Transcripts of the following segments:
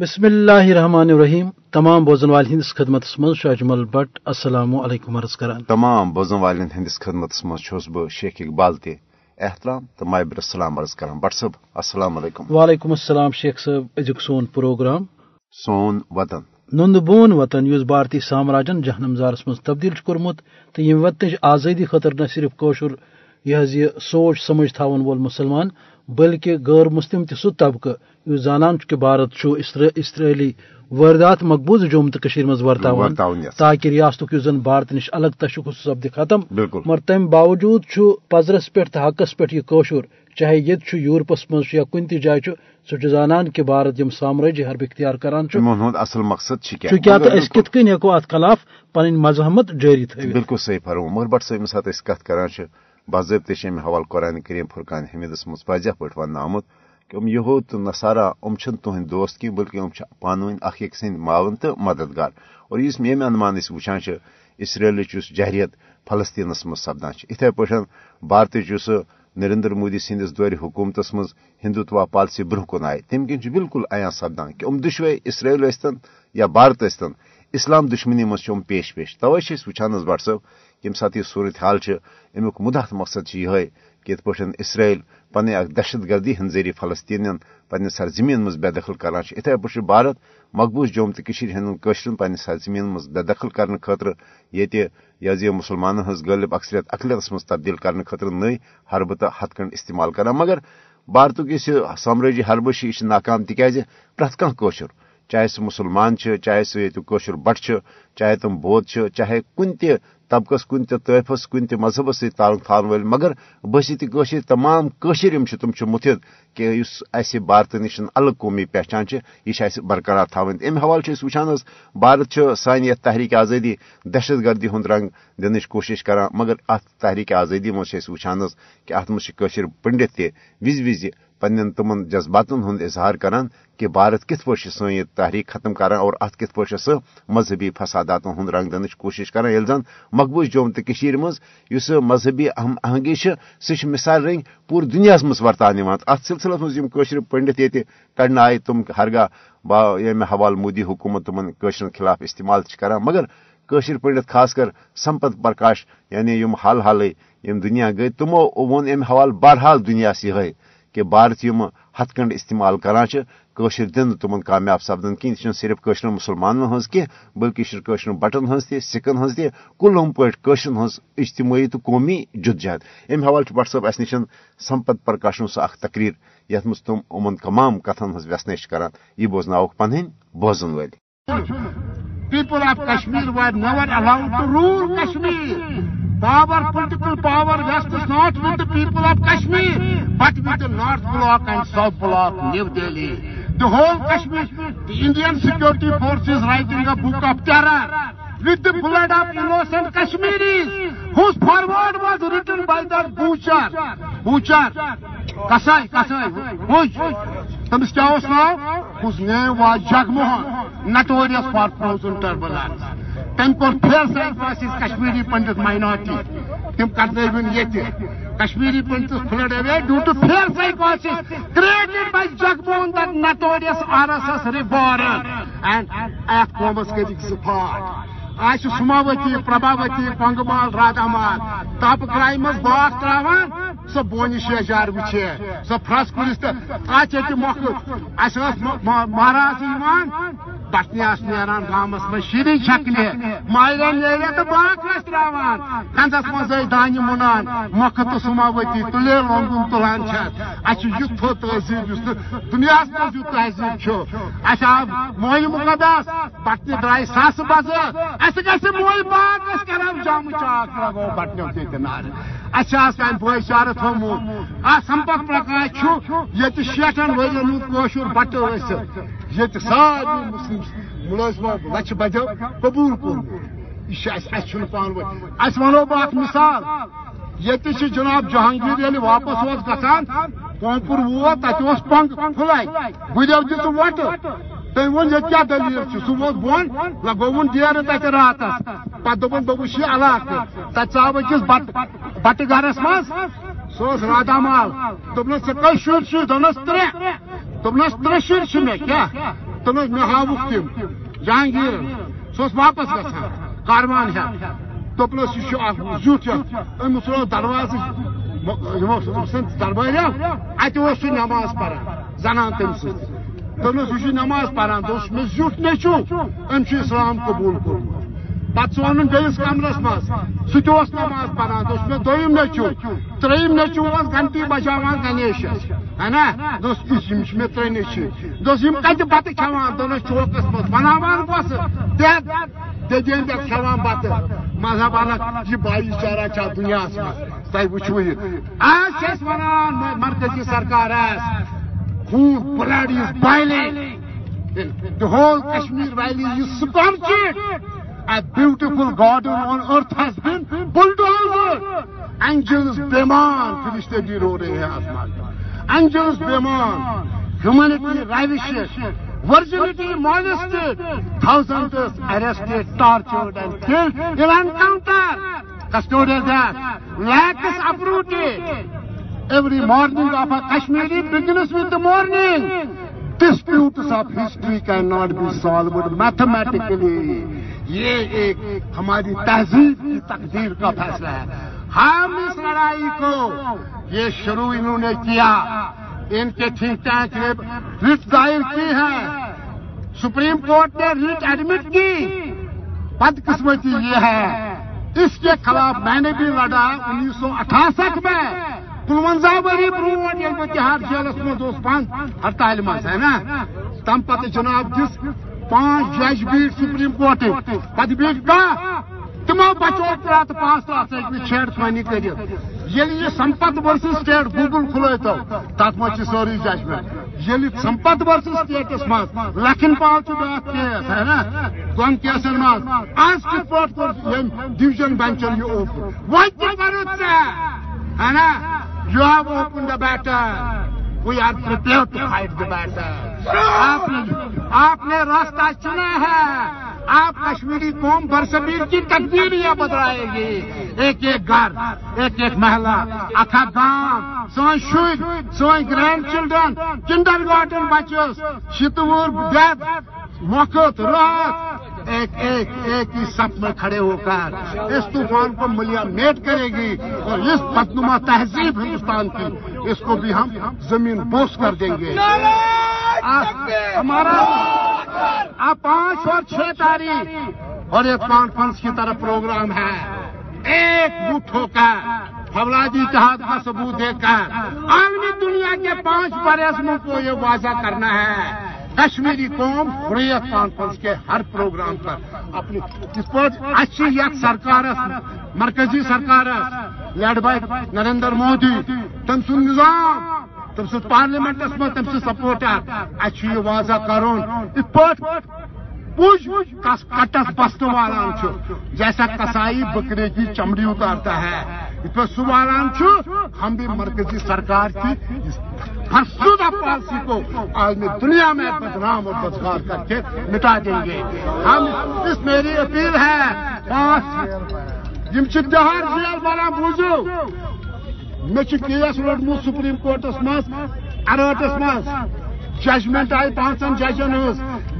بسم اللہ الرحمن الرحیم۔ تمام بوزن وال ہندس خدمت مز اجمل بٹ السلام علیکم عرض کران۔ تمام بوزن والن ہندس خدمت مز بہ شیخ اقبال تہ احترام تو مابر السلام عرض کران۔ بٹ صب السلام علیکم۔ وعلیکم السلام شیخ صاحب ازیک سون پروگرام۔ سون وطن۔ نند بون وطن اس بھارتی سامراجن جہنمزارس مز تبدیل کورمت تو یم وطنچ آزادی خاطر نہ صرف کوشر یہ سوچ سمجھ تھاون وول مسلمان۔ بلکہ غیر مسلم تہ سہ طبقہ اس زانان کہ بھارت اسرائیلی واردات مقبوض جوم تو مز ورتاون تاکہ ریاست زن بھارت نش الگ تشخص سپد ختم مگر تم باوجود پزرس پہ حقس پہ یہ چاہے یہ یورپس مز یا کن تہ جائے سہ زانان کہ بھارت یم سامراجی حرب اختیار کران اصل مقصد کیا تو اس کت کن ات خلاف پن مذہمت جاری تھو بالکل صحیح فرمو مگر بٹ سات کت کران باضابطہ ام حوالہ قرآن کریم فرقان حمیدس مز واضح پہ ون آمت کہ ام یہود تو نصارہ، ام چھ تہند دوست کی، بلکہ ام پانوین اخ اک سند معاون تو مددگار۔ اور اس میم انمان اس وچان اسرائیلچ اس جہریت فلسطینس مز سپدان اتھے پٲٹھۍ بھارتچ اس نریندر مودی سندس دور حکومتس مز ہندوتوا پالسی برہ کن آئے۔ تم کن بالکل عیاں سپدان کہ ام دشوے اسرائیل ٲسۍتن یا بھارت ٲسۍتن اسلام دشمنی مز ام پیش پیش۔ توے وچان بٹ صٲب ییٚمہِ ساتہٕ یہِ صوٗرت حال چھِ امیُک مُدعت مقصد چھُ یِہوے کہ یِتھ پٲٹھۍ اسرائیل پنٕنۍ اکھ دہشت گردی ہٕنٛدۍ ذٔریعہٕ فلسطیٖنن پننہِ سرزمیٖن منٛز بے دخل کران چھِ اِتھے پٲٹھۍ چھُ بھارت مقبوض جوم تہٕ کٔشیٖر ہٕنٛدٮ۪ن کٲشرٮ۪ن پننہِ سرزمیٖن منٛز بے دخل کرنہٕ خٲطرٕ ییٚتہِ یہِ حظ یہِ مُسلمانن ہٕنٛز غٲلب اکثریت اقلیتس منٛز تبدیل کرنہٕ خٲطرٕ نٔے حربہٕ تہٕ ہتھ کھنڈ استعمال کران مگر بھارتُک یُس یہِ سامرٲجی حربہٕ چھُ یہِ چھُ ناکام تِکیازِ پرٛٮ۪تھ کانٛہہ کٲشُر چاہے سُہ مسلمان چاہے سُہ ییٚتیُک بٹ چاہے تِم بود چاہے کُنہِ تہِ طبقس، کن طائفس کن مذہبس ست تعلق تھان ول مگر بسی تمام قشر تم متحد کہ اس بھارت نش الگ قومی پہچان یہ برقرار تھوان ام حوالہ وچان بھارت سانہ یھ تحریک آزادی دہشت گردی ہند رنگ دنچ کوشش کران مگر ات تحریک آزادی مز وچان کہ ات مز پنڈت تہ وز وز پن تمن جذباتن ہند اظہار کران کہ بھارت کت پہ سن یہ تحریک ختم کران اور ات کت پہ سہ مذہبی فساداتن ہند رنگ دنچ کوشش کران۔ یل زن مقبوض جوم تو مز اس مذہبی اہم اہنگی سہ مثال رنگ پور دنیا مز ورتان ات سلسلس مز پنڈت یہ کڑنے آئے تم ہرگاہ با یم حوالہ مودی حکومت تمن خلاف استعمال کران۔ مگر قشر پنڈت خاص کر سمپت پرکاش یعنی یم حال حالے یم دنیا گئی تمو وون ام حوالہ بہرحال دنیا یہ کہ بھارت یم ہتھ کنڈ استعمال کران قشر دن تمن کامیاب سپدن کھین یہ صرف قشر مسلمانن ہز کی بلکہ قشر بٹن ہز تہ سکن ہز تہ کلم پہ قشر ہز اجتماعی تو قومی جدجہد۔ ام حوالہ بٹ صاحب اس نش سمپت پرکاشن سہ اخ تقریر یت مز تم امن تمام کتن ہز ویسنش کران۔ یہ بوزناوک پن بوزن ول People of Kashmir were never allowed to rule Kashmir. Power, political power rests not with the people of Kashmir, but the North Bloc and South Bloc, New Delhi. The whole Kashmir, the Indian security forces writing a book of terror with the blood of innocent Kashmiris, whose forward was written by the butcher. Butcher. Kasai, Kasai. Who's? Tams kya now? Whose name was Jagmohan, notorious for frozen turbulence. تم کور پھر سا Kashmiri Pandit minority تم کرن یہ Kashmiri Pandits fled away due to fear سائیکوسس created by Jagmohan that notorious R S S reborn and ایت قومس کر spot آج سماوتی پربھاوتی کنگمال رادھا مال تپ کرائی مز باغ تراوان سو بونی شہجار وچھے سو فرس کلس تو ات موقع اس مہاراج بٹنہ نیران گامس من شری شکلہ ماہرہ نیرے تو باغ تراوان کنزس مز دانہ منان۔ مکھ تو سماوتی تلے لونگن تلان اچھا یت تہذیب اس دنیا مز یت تہذیب اچھا موہی مقدس بٹنہ درائے ساس بز اس گھر موہی باغ کران جام چاک لگو بٹنو تہ نار اچھا بھائی چارہ تھومت آ سمپت پرکاش یہ شیٹن ورین ہند کوشر بٹہ یہ سارے مسلم ملازمہ لچھ بدو، قبول کور پان اس ونو بہ مثال۔ یہ جناب جہانگیر یل واپس اس گھان پونپور ووت تت پنگ پھلائی گریو دت وٹ تم ون یہ کیا دلیل سہ ووت بون گون ڈیر تت رات پہ دپن بہ وچھ یہ علاقہ تت ژاو أکس بٹ گرس مز سہ رادہ مال دپنس ژے کٔژ شُرۍ چھِ دوٚپنس ترٛےٚ دوٚپنس ترٛےٚ شُرۍ چھِ مےٚ کیٛاہ تم مے ہاوک تم جہانگیر سہ واپس گژھان کاروان ہیتھ دوپنس یہ زیوت ام ترو دروازہ درباریو ات سہ نماز پران زنان تم سپنس یہ نماز پران دوس مے زیوت نیچو ام اسلام قبول کورمت پتہ ون بیس کمرس مز سہ نماز پران دوس مے دویم نیچو تریم نیچو گنٹی بچاوان گنیشس ہے نا دوس مے ترے نیچو دوس یم کتہ بتہ کھوان دونس چوکس مز بناوان کس دین پہ کھوان بتہ مذہب الگ یہ بھائی چارہ چا دنیا مز تہ وچھو یہ آج ونان مرکزی سرکار خون whole Kashmir valley سپنچ a beautiful garden on earth's angels پیمان پی رولیا اینجلس پیمان ہیومش ورجی مڈ تھاز اریسٹ ٹارچرٹر کسٹوڈیس لیکس اپ Every morning of a Kashmiri begins with the morning. Disputes of history cannot be solved mathematically. یہ ایک ہماری تہذیب کی تقدیر کا فیصلہ ہے ہم اس لڑائی کو یہ شروع انہوں نے کیا ان کے تھنک ٹینک نے ریٹ دائر کی ہے سپریم کورٹ نے ریٹ ایڈمٹ کی بدقسمتی یہ ہے اس کے خلاف میں نے بھی لڑا انیس سو اٹھاسٹھ میں کلونزہ بری برونٹ یل بہ تہار جیلس مز پان ہڑتال مز ہے نا تم پتہ جناب جس پانچ جج بیٹ سپریم کورٹ پتہ بیٹ کہاں تمو بچو ترٛےٚ تہٕ پانٛژھ ساس چھیڑ کٔرِتھ ییٚلہِ یہِ سمپت ورسز سٹیٹ گوگل کھلٲیتو تتھ منٛز چھِ سٲرٕے ججمنٹ ییٚلہِ سمپت ورسز سٹیٹس منٛز لکھن پال چھُ بیٛاکھ کیس ہے نا دۄن کیسن منٛز آز کِتھ پٲٹھۍ کوٚر ڈِوجن بینچن یہِ اوپن وۄنۍ تہِ ژےٚ ہے نا you have open the battle we are prepare to fight the battle آپ نے راستہ چنا ہے آپ کشمیری قوم برصغیر کی تقدیریاں بدلائے گی. ایک ایک گھر، ایک ایک محلہ، اکھا گاؤں سون شر سون گرینڈ چلڈرن کنڈر گارڈن بچس شتور دید وقت رات ایک ایک ایک ہی سپ میں کھڑے ہو کر اس طوفان کو ملیا میٹ کرے گی اور اس بدنما تہذیب ہندوستان کی اس کو بھی ہم زمین بوس کر دیں گے۔ ہمارا پانچ اور چھ تاریخ اور ایک کانفرنس کی طرف پروگرام ہے۔ ایک بٹ ہو کر فولادی اتحاد کا ثبوت دے کر، عالمی دنیا کے پانچ بڑے کو یہ واضح کرنا ہے۔ کشمیری قوم حریت کانفرنس کے ہر پروگرام پر۔ اپنی اس پر؟ اچھی یک سرکار مرکزی سرکار لیڈ بائی نریندر مودی۔ تم سن نظام، تم سب پارلیمنٹس میں تم سپورٹر اچھی واضح کرون اس پر پوچھ کٹس بست والان چھو۔ جیسا کسائی بکرے کی چمڑی اتارتا ہے۔ اس پر سوالان چھو ہم بھی مرکزی سرکار کی فرسودہ پالیسی کو آج میں دنیا میں بدنام اور بدکار کر کے مٹا دیں گے ہم اس میری اپیل ہے پانچ جم جیل والا بوجھو مے کیس سپریم کورٹس مز ارٹس مز ججمنٹ آئی پانچن ججن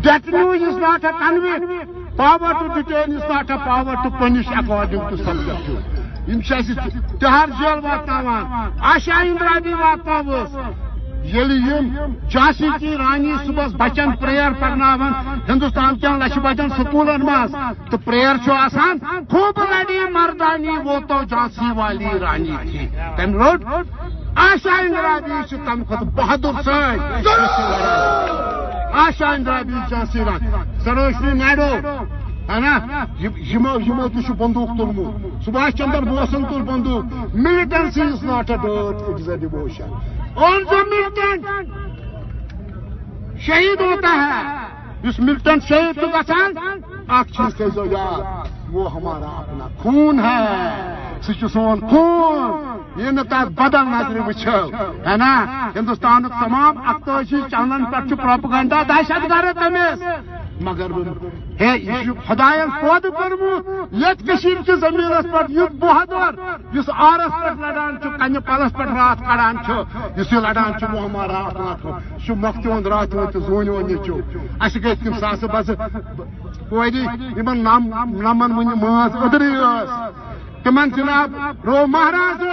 detenu is not a convict power to detain is not a power to punish according to subject M تہار jail واتناوان آشا اندرا بھی واتناوس جھانسی کی رانی صبح بچن پریئر پکناون ہندوستان کن لچھ بچن سکولن مز تو پریئر آسان خوب لڑی مردانی وہ تو جھانسی والی رانی تھی تم روڈ آشا اندرا بھی تم خود بہادر سن آشا اندرا بھی جھانسی رانی سروشنی نائڈو ہے نا تہ بندوق تلمت سبھاش چندر بوسن تل بندوق militancy is not a dirt it is a devotion کون سا ملٹن شہید ہوتا ہے اس ملٹن شہید تو گسان اک چیز کہ یاد وہ ہمارا اپنا خون ہے سہ سون خون یہ تک بدل نظر وچھو ہے نا ہندوستان تمام اختوشی چینلن پہ پروپگنڈا دہشت گرد تمس مگر ہے خدائن پود کورمت یت کشیر زمین پہ یت بہادر اس آرس پہ لڑان کنہ پلس پہ رات کڑان اس یہ لڑان محمد رات رات یہ مفتی ہند رات تو زون ون اس گئی تم ساس بس، کوئی جی، نمن ون ماز ادری تمن جناب، رو مہاراج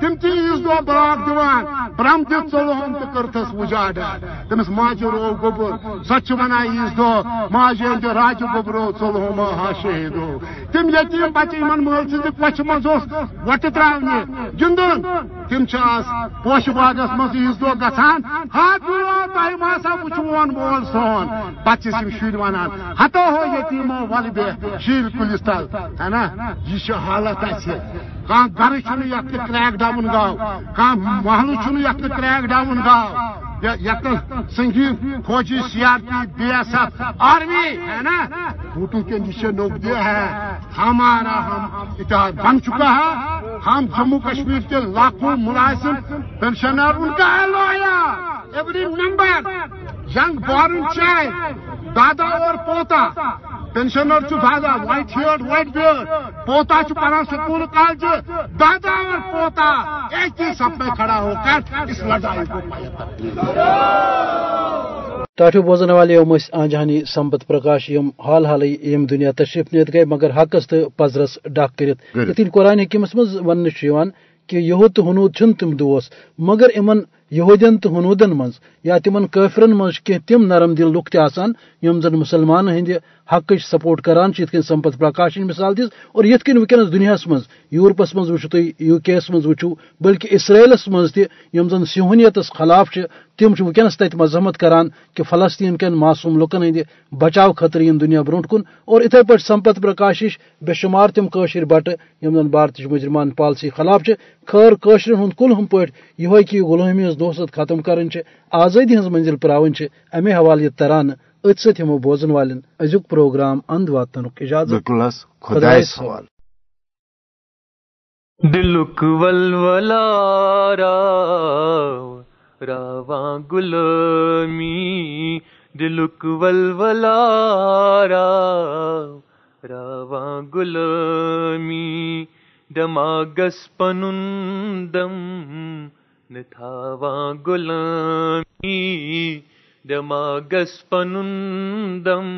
تم تھی عیز دہ براک دان برم دت ثلوہن تو کرتس وجاڈ تمس ماجہ رو گوبر سچ ونان عیز دہ ماجہ ہند راج گوبرو ثلوہ ہا شہیدو تم یتیم بچہ ان مل سند کچھ مز وٹ تراؤنہ گندن تم پوش باغس مز عیز دہ گھان ہاتھ تہ ماسا وچھون مول سون پتہ شر ونان ہتو ہو یتیمو ول بے شیر کلس تل ہے نا یہ حالت اچھے کان گھر یت کریک ڈاؤن گاو کان محلہ یت کریک ڈاؤن گاو یت سنگین فوجی C R P B S F army ہے نا؟ فوٹو کے نیچے نوک دیا ہے۔ ہمارا ہم اتحاد بن چکا ہے۔ ہم جموں کشمیر کے لاکھوں ملازم پینشنر ان کا ہے لویا۔ ایوری ممبر ینگ بورن چائے دادا اور پوتا۔ پینشنر دادا وائٹ ہیئر وائٹ بیئر پوتا پڑھا سکول کالج دادا اور پوتا ایک ہی سب میں کھڑا ہو کر اس لڑائی کو ٹاٹو بوزن والے آنجہانی سمپت پرکاش یم حال حال یم دنیا تشریف نیت گئے مگر حقس تو پزرس ڈاک کرت یتین قرآن حکیمس مز ون کہ یہود تو ہنود چھ تم دوست مگر امن یہودین تو ہنودن مز یا تمن قفرن مز کی تم نرم دل لک تم زن مسلمان ہند حق سپورٹ کران کن سمپت پرکاش مثال دس اور یت کن ونکس دنیا مز یورپس مز وچو تھی یو کے یس مز وچو بلکہ اسرائیلس مز تم زن سہونیتس خلاف تم ونکس تت مذمت کران کہ فلسطین کن معصوم لکن ہند بچاؤ خطر ین دنیا برو کن، اور اتھے پہ سمپت پرکاش بے شمار تم قشر بٹہ، یم زن بھارت مجرمان پالسی خلاف خیر قشرن ہند کل ہم پہ یہ کہ غلومی دوست ختم کرن آزادی ہز منزل پراون امے حوالہ یہ ترانہ ات ست ہمو بوزن والن۔ ازیک پروگرام اند واتن اجازت۔ دلک ولولا راو راواں گلامی دلک ولولا راو راواں گلامی دماغس پنن دم نتھاواں غلامی دماغس پنندم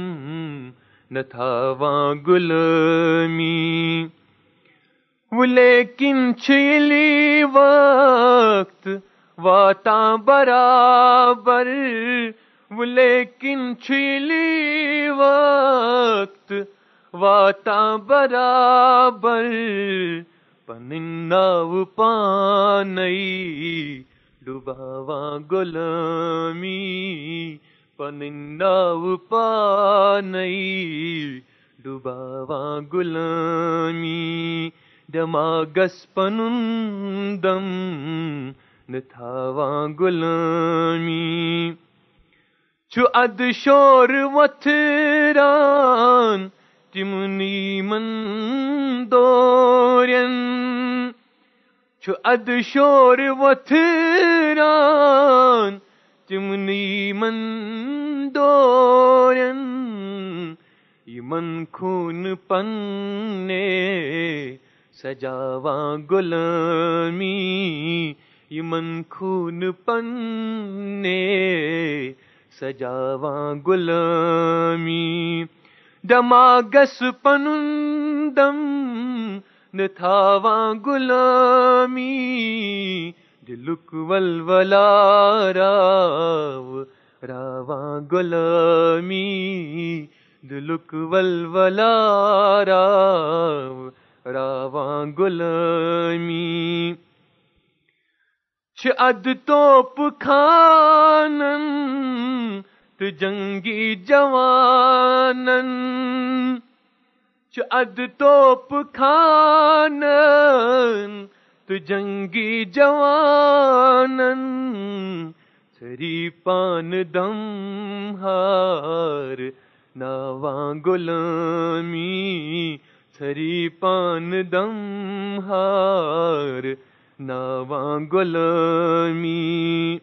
نتھاواں غلامی وہ چھلی وقت واتا برابر وہ لیکن چھلی وقت واتا برابر پنناو پانئی، ڈباواں غلامی پنناو پانئی، ڈباواں غلامی دماغس پنندم، نتھاواں غلامی چھو اد شور وتھران تمنی من دورین چھو اد شور وتھران تمنی من دورین یمن خون پنے سجاواں غلامی یمن خون پنے سجاواں غلامی دماغس پنندم نتھاواں غلامی دلک ولولا راو راواں غلامی دلک ولولا راو راواں غلامی اد توپ خانن تو جنگی جوانن اد توپ خانن تو جنگی جوانن، سری پان دم ہار، ناواں غلامی سری پان دم ہار، ناواں غلامی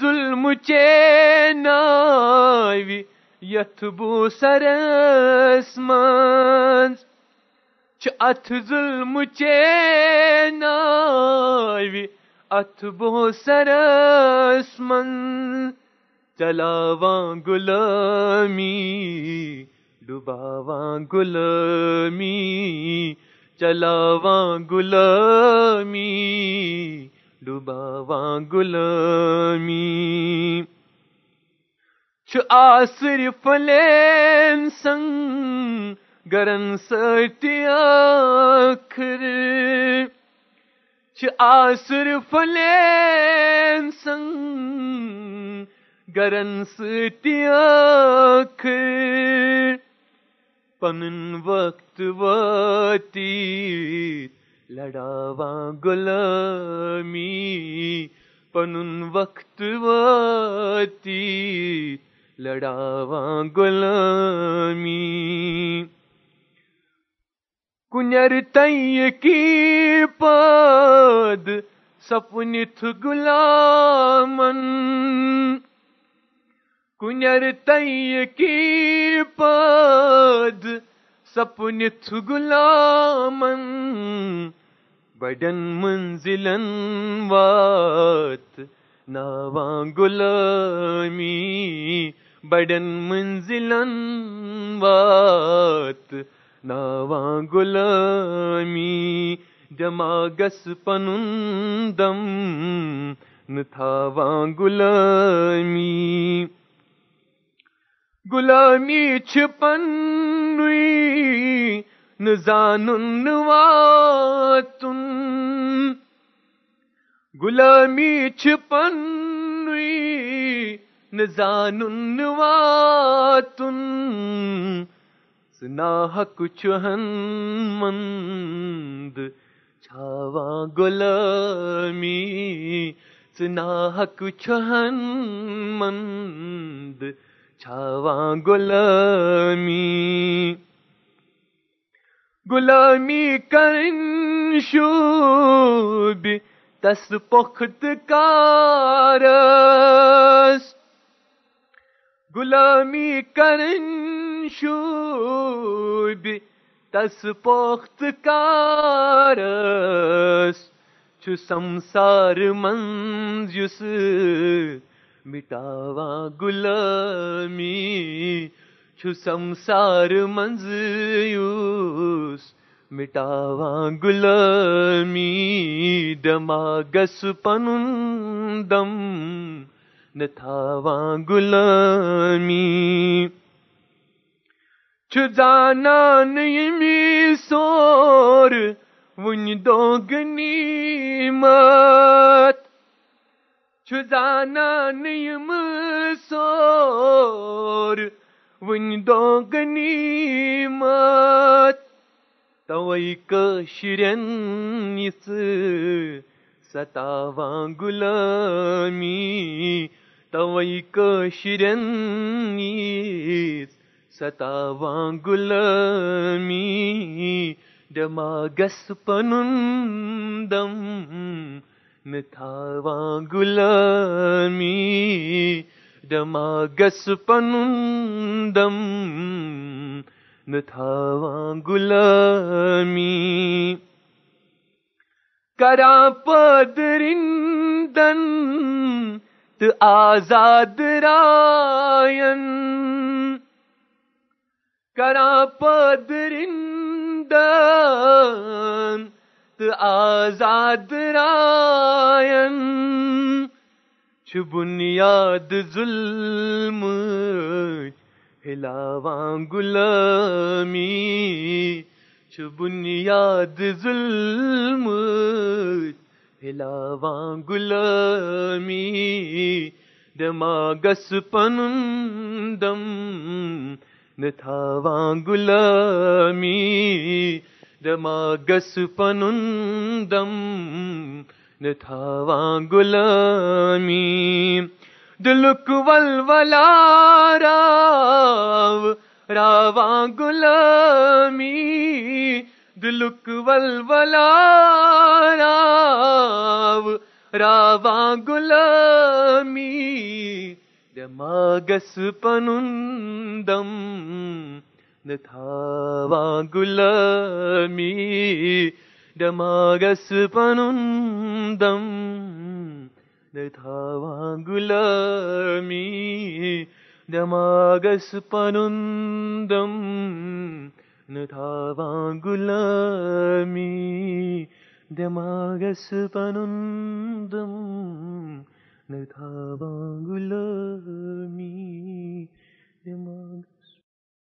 ظلم چینا یتھ بو سرس من ات ظلم چے ات بو سرس من چلاواں غلامی ڈباواں غلامی چلاواں غلامی ڈباواں غلامی چھ آسر فلین سنگ گرن ستی آخر. چھ آسر فلین سنگ گرن ستی آخر. پنن وقت واتی لڑاواں غلامی، پنن وقت واتی لڑاواں غلامی۔ کنر تئی کی پاد سپنت غلامن۔ کنر تئی کی پاد سپنت غلامن۔ بڑن منزلن وات، ناواں غلامی۔ بڑن منزلن وات، ناواں غلامی جما گس پنن نتھاواں غلامی۔ غلامی چھپن نزان واتن۔ غلامی چھپن نزان واتن سنا حق چہن مند چھاواں غلامی سنا حق چہن مند چھاواں غلامی۔ غلامی کرن شوب تس پخت کارس غلامی کرن شوب، تس پخت کارس چھ سمسار منز یس مٹاواں غلامی چھ سمسار منز یوس مٹاواں غلامی، دماغس پنن دم نتھاواں غلامی۔ چھ زانان سور ون دوگنی مت چھ زانان یم سور ون دوگنی مت توئی کشرن اس ستاواں غلامی۔ توئی کشرن اس ستاواں غلامی دماغس پنن دم نتھاواں غلامی دماغس پنن دم نتھاواں غلامی کرا پدرندن تو آزاد رائن۔ کرا پدرندن تو آزاد رائن۔ چھ بنیاد ظلم، ہلاواں غلامی۔ چھ بنیاد ظلم ہلاواں غلامی دماغس پنن دم نتھاواں غلامی دماغس پنن دم نتھاواں غلامی دلک ولولا راو راواں غلامی گلک ولولا راب ری ڈما گس پنندم دھاوا گل می ڈاگس پنندم دھا وا گول می ڈاگس پنندم نہ غلامی دماغس پنندم نہ تھاواں غلامی دماغ